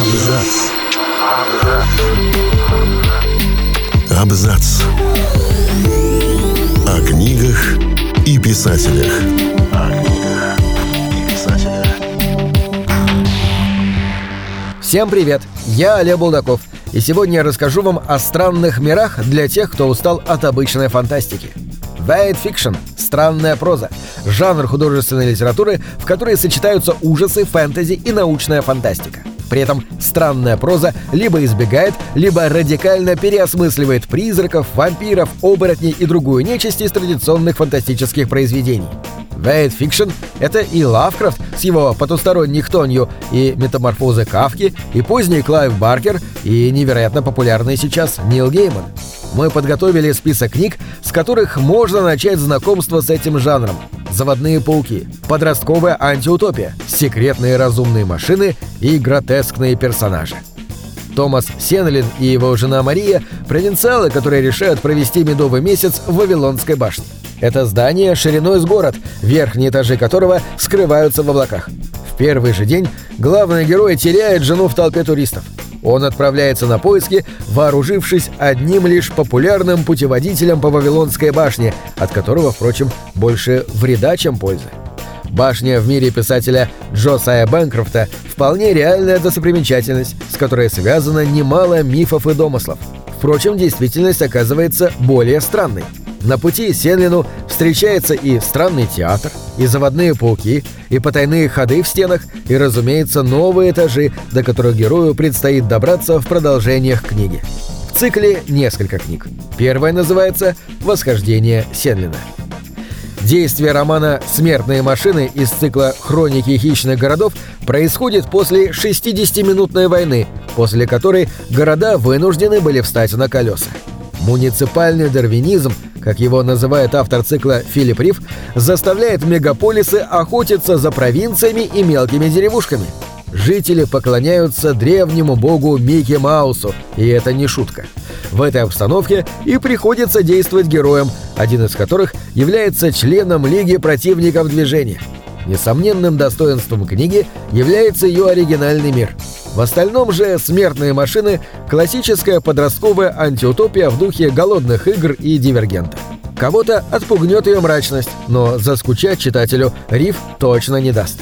Абзац. Абзац. О книгах и писателях. Всем привет! Я Олег Булдаков, и сегодня я расскажу вам о странных мирах для тех, кто устал от обычной фантастики. Wide Fiction – странная проза, жанр художественной литературы, в которой сочетаются ужасы, фэнтези и научная фантастика. При этом странная проза либо избегает, либо радикально переосмысливает призраков, вампиров, оборотней и другую нечисть из традиционных фантастических произведений. Weird Fiction — это и Лавкрафт с его потусторонней хтонью, и метаморфозы Кафки, и поздний Клайв Баркер, и невероятно популярный сейчас Нил Гейман. Мы подготовили список книг, с которых можно начать знакомство с этим жанром. Заводные пауки, подростковая антиутопия, секретные разумные машины и гротескные персонажи. Томас Сенлин и его жена Мария – провинциалы, которые решают провести медовый месяц в Вавилонской башне. Это здание шириной с город, верхние этажи которого скрываются в облаках. В первый же день главный герой теряет жену в толпе туристов. Он отправляется на поиски, вооружившись одним лишь популярным путеводителем по Вавилонской башне, от которого, впрочем, больше вреда, чем пользы. Башня в мире писателя Джосая Бэнкрофта вполне реальная достопримечательность, с которой связано немало мифов и домыслов. Впрочем, действительность оказывается более странной. На пути Сенлину встречается и странный театр, и заводные пауки, и потайные ходы в стенах, и, разумеется, новые этажи, до которых герою предстоит добраться в продолжениях книги. В цикле несколько книг. Первая называется «Восхождение Сенлина». Действие романа «Смертные машины» из цикла «Хроники хищных городов» происходит после 60-минутной войны, после которой города вынуждены были встать на колеса. Муниципальный дарвинизм, как его называет автор цикла Филипп Риф, заставляет мегаполисы охотиться за провинциями и мелкими деревушками. Жители поклоняются древнему богу Микки Маусу, и это не шутка. В этой обстановке и приходится действовать героям, один из которых является членом Лиги противников движения. Несомненным достоинством книги является ее оригинальный мир. В остальном же «Смертные машины» — классическая подростковая антиутопия в духе голодных игр и дивергента. Кого-то отпугнет ее мрачность, но заскучать читателю Риф точно не даст.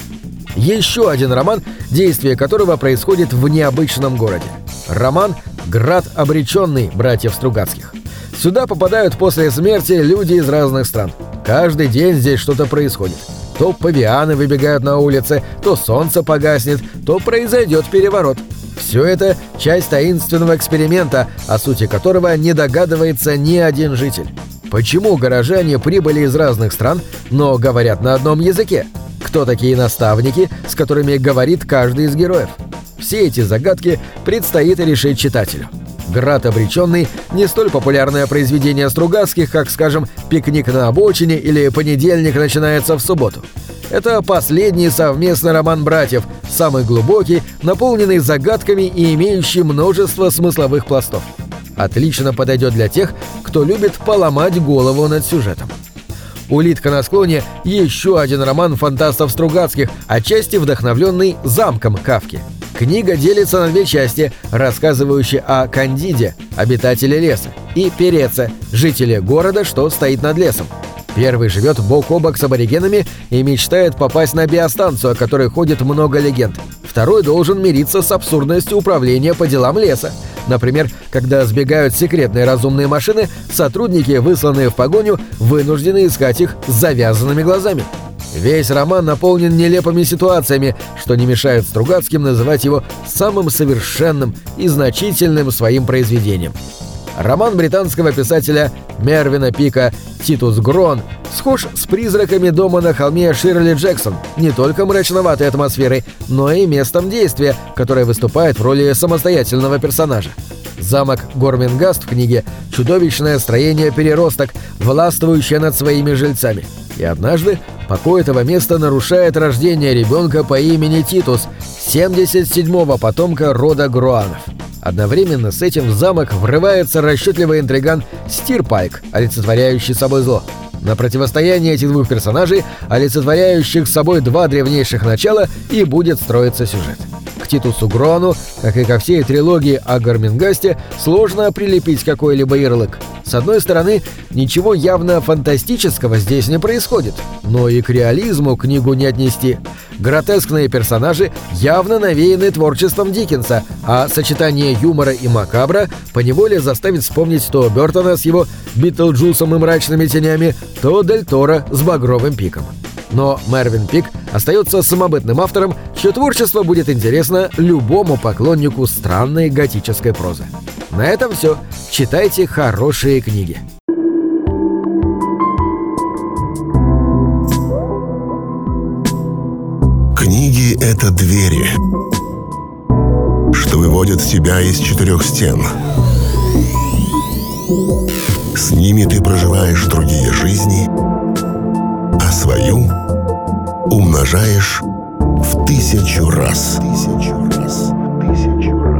Еще один роман, действие которого происходит в необычном городе. Роман «Град обреченный» братьев Стругацких. Сюда попадают после смерти люди из разных стран. Каждый день здесь что-то происходит. То павианы выбегают на улице, то солнце погаснет, то произойдет переворот. Все это часть таинственного эксперимента, о сути которого не догадывается ни один житель. Почему горожане прибыли из разных стран, но говорят на одном языке? Кто такие наставники, с которыми говорит каждый из героев? Все эти загадки предстоит решить читателю. «Град обреченный» — не столь популярное произведение Стругацких, как, скажем, «Пикник на обочине» или «Понедельник начинается в субботу». Это последний совместный роман братьев, самый глубокий, наполненный загадками и имеющий множество смысловых пластов. Отлично подойдет для тех, кто любит поломать голову над сюжетом. «Улитка на склоне» — еще один роман фантастов Стругацких, отчасти вдохновленный замком Кавки. Книга делится на две части, рассказывающие о Кандиде, обитателе леса, и Переце, жителе города, что стоит над лесом. Первый живет бок о бок с аборигенами и мечтает попасть на биостанцию, о которой ходит много легенд. Второй должен мириться с абсурдностью управления по делам леса. Например, когда сбегают секретные разумные машины, сотрудники, высланные в погоню, вынуждены искать их с завязанными глазами. Весь роман наполнен нелепыми ситуациями, что не мешает Стругацким называть его самым совершенным и значительным своим произведением. Роман британского писателя Мервина Пика «Титус Грон» схож с призраками дома на холме Ширли Джексон не только мрачноватой атмосферой, но и местом действия, которое выступает в роли самостоятельного персонажа. Замок Гормингаст в книге – чудовищное строение переросток, властвующее над своими жильцами. И однажды покой этого места нарушает рождение ребенка по имени Титус, 77-го потомка рода Груанов. Одновременно с этим в замок врывается расчетливый интриган Стирпайк, олицетворяющий собой зло. На противостояние этих двух персонажей, олицетворяющих собой два древнейших начала, и будет строиться сюжет. Титусу Грону, как и ко всей трилогии о Гармингасте, сложно прилепить какой-либо ярлык. С одной стороны, ничего явно фантастического здесь не происходит, но и к реализму книгу не отнести. Гротескные персонажи явно навеяны творчеством Диккенса, а сочетание юмора и макабра поневоле заставит вспомнить то Бертона с его Битлджусом и мрачными тенями, то Дель Торо с багровым пиком. Но Мервин Пик остается самобытным автором, чье творчество будет интересно любому поклоннику странной готической прозы. На этом все. Читайте хорошие книги. Книги — это двери, что выводят тебя из четырех стен. С ними ты проживаешь другие жизни, а свою умножаешь в тысячу раз. Тысячу раз. Тысячу раз.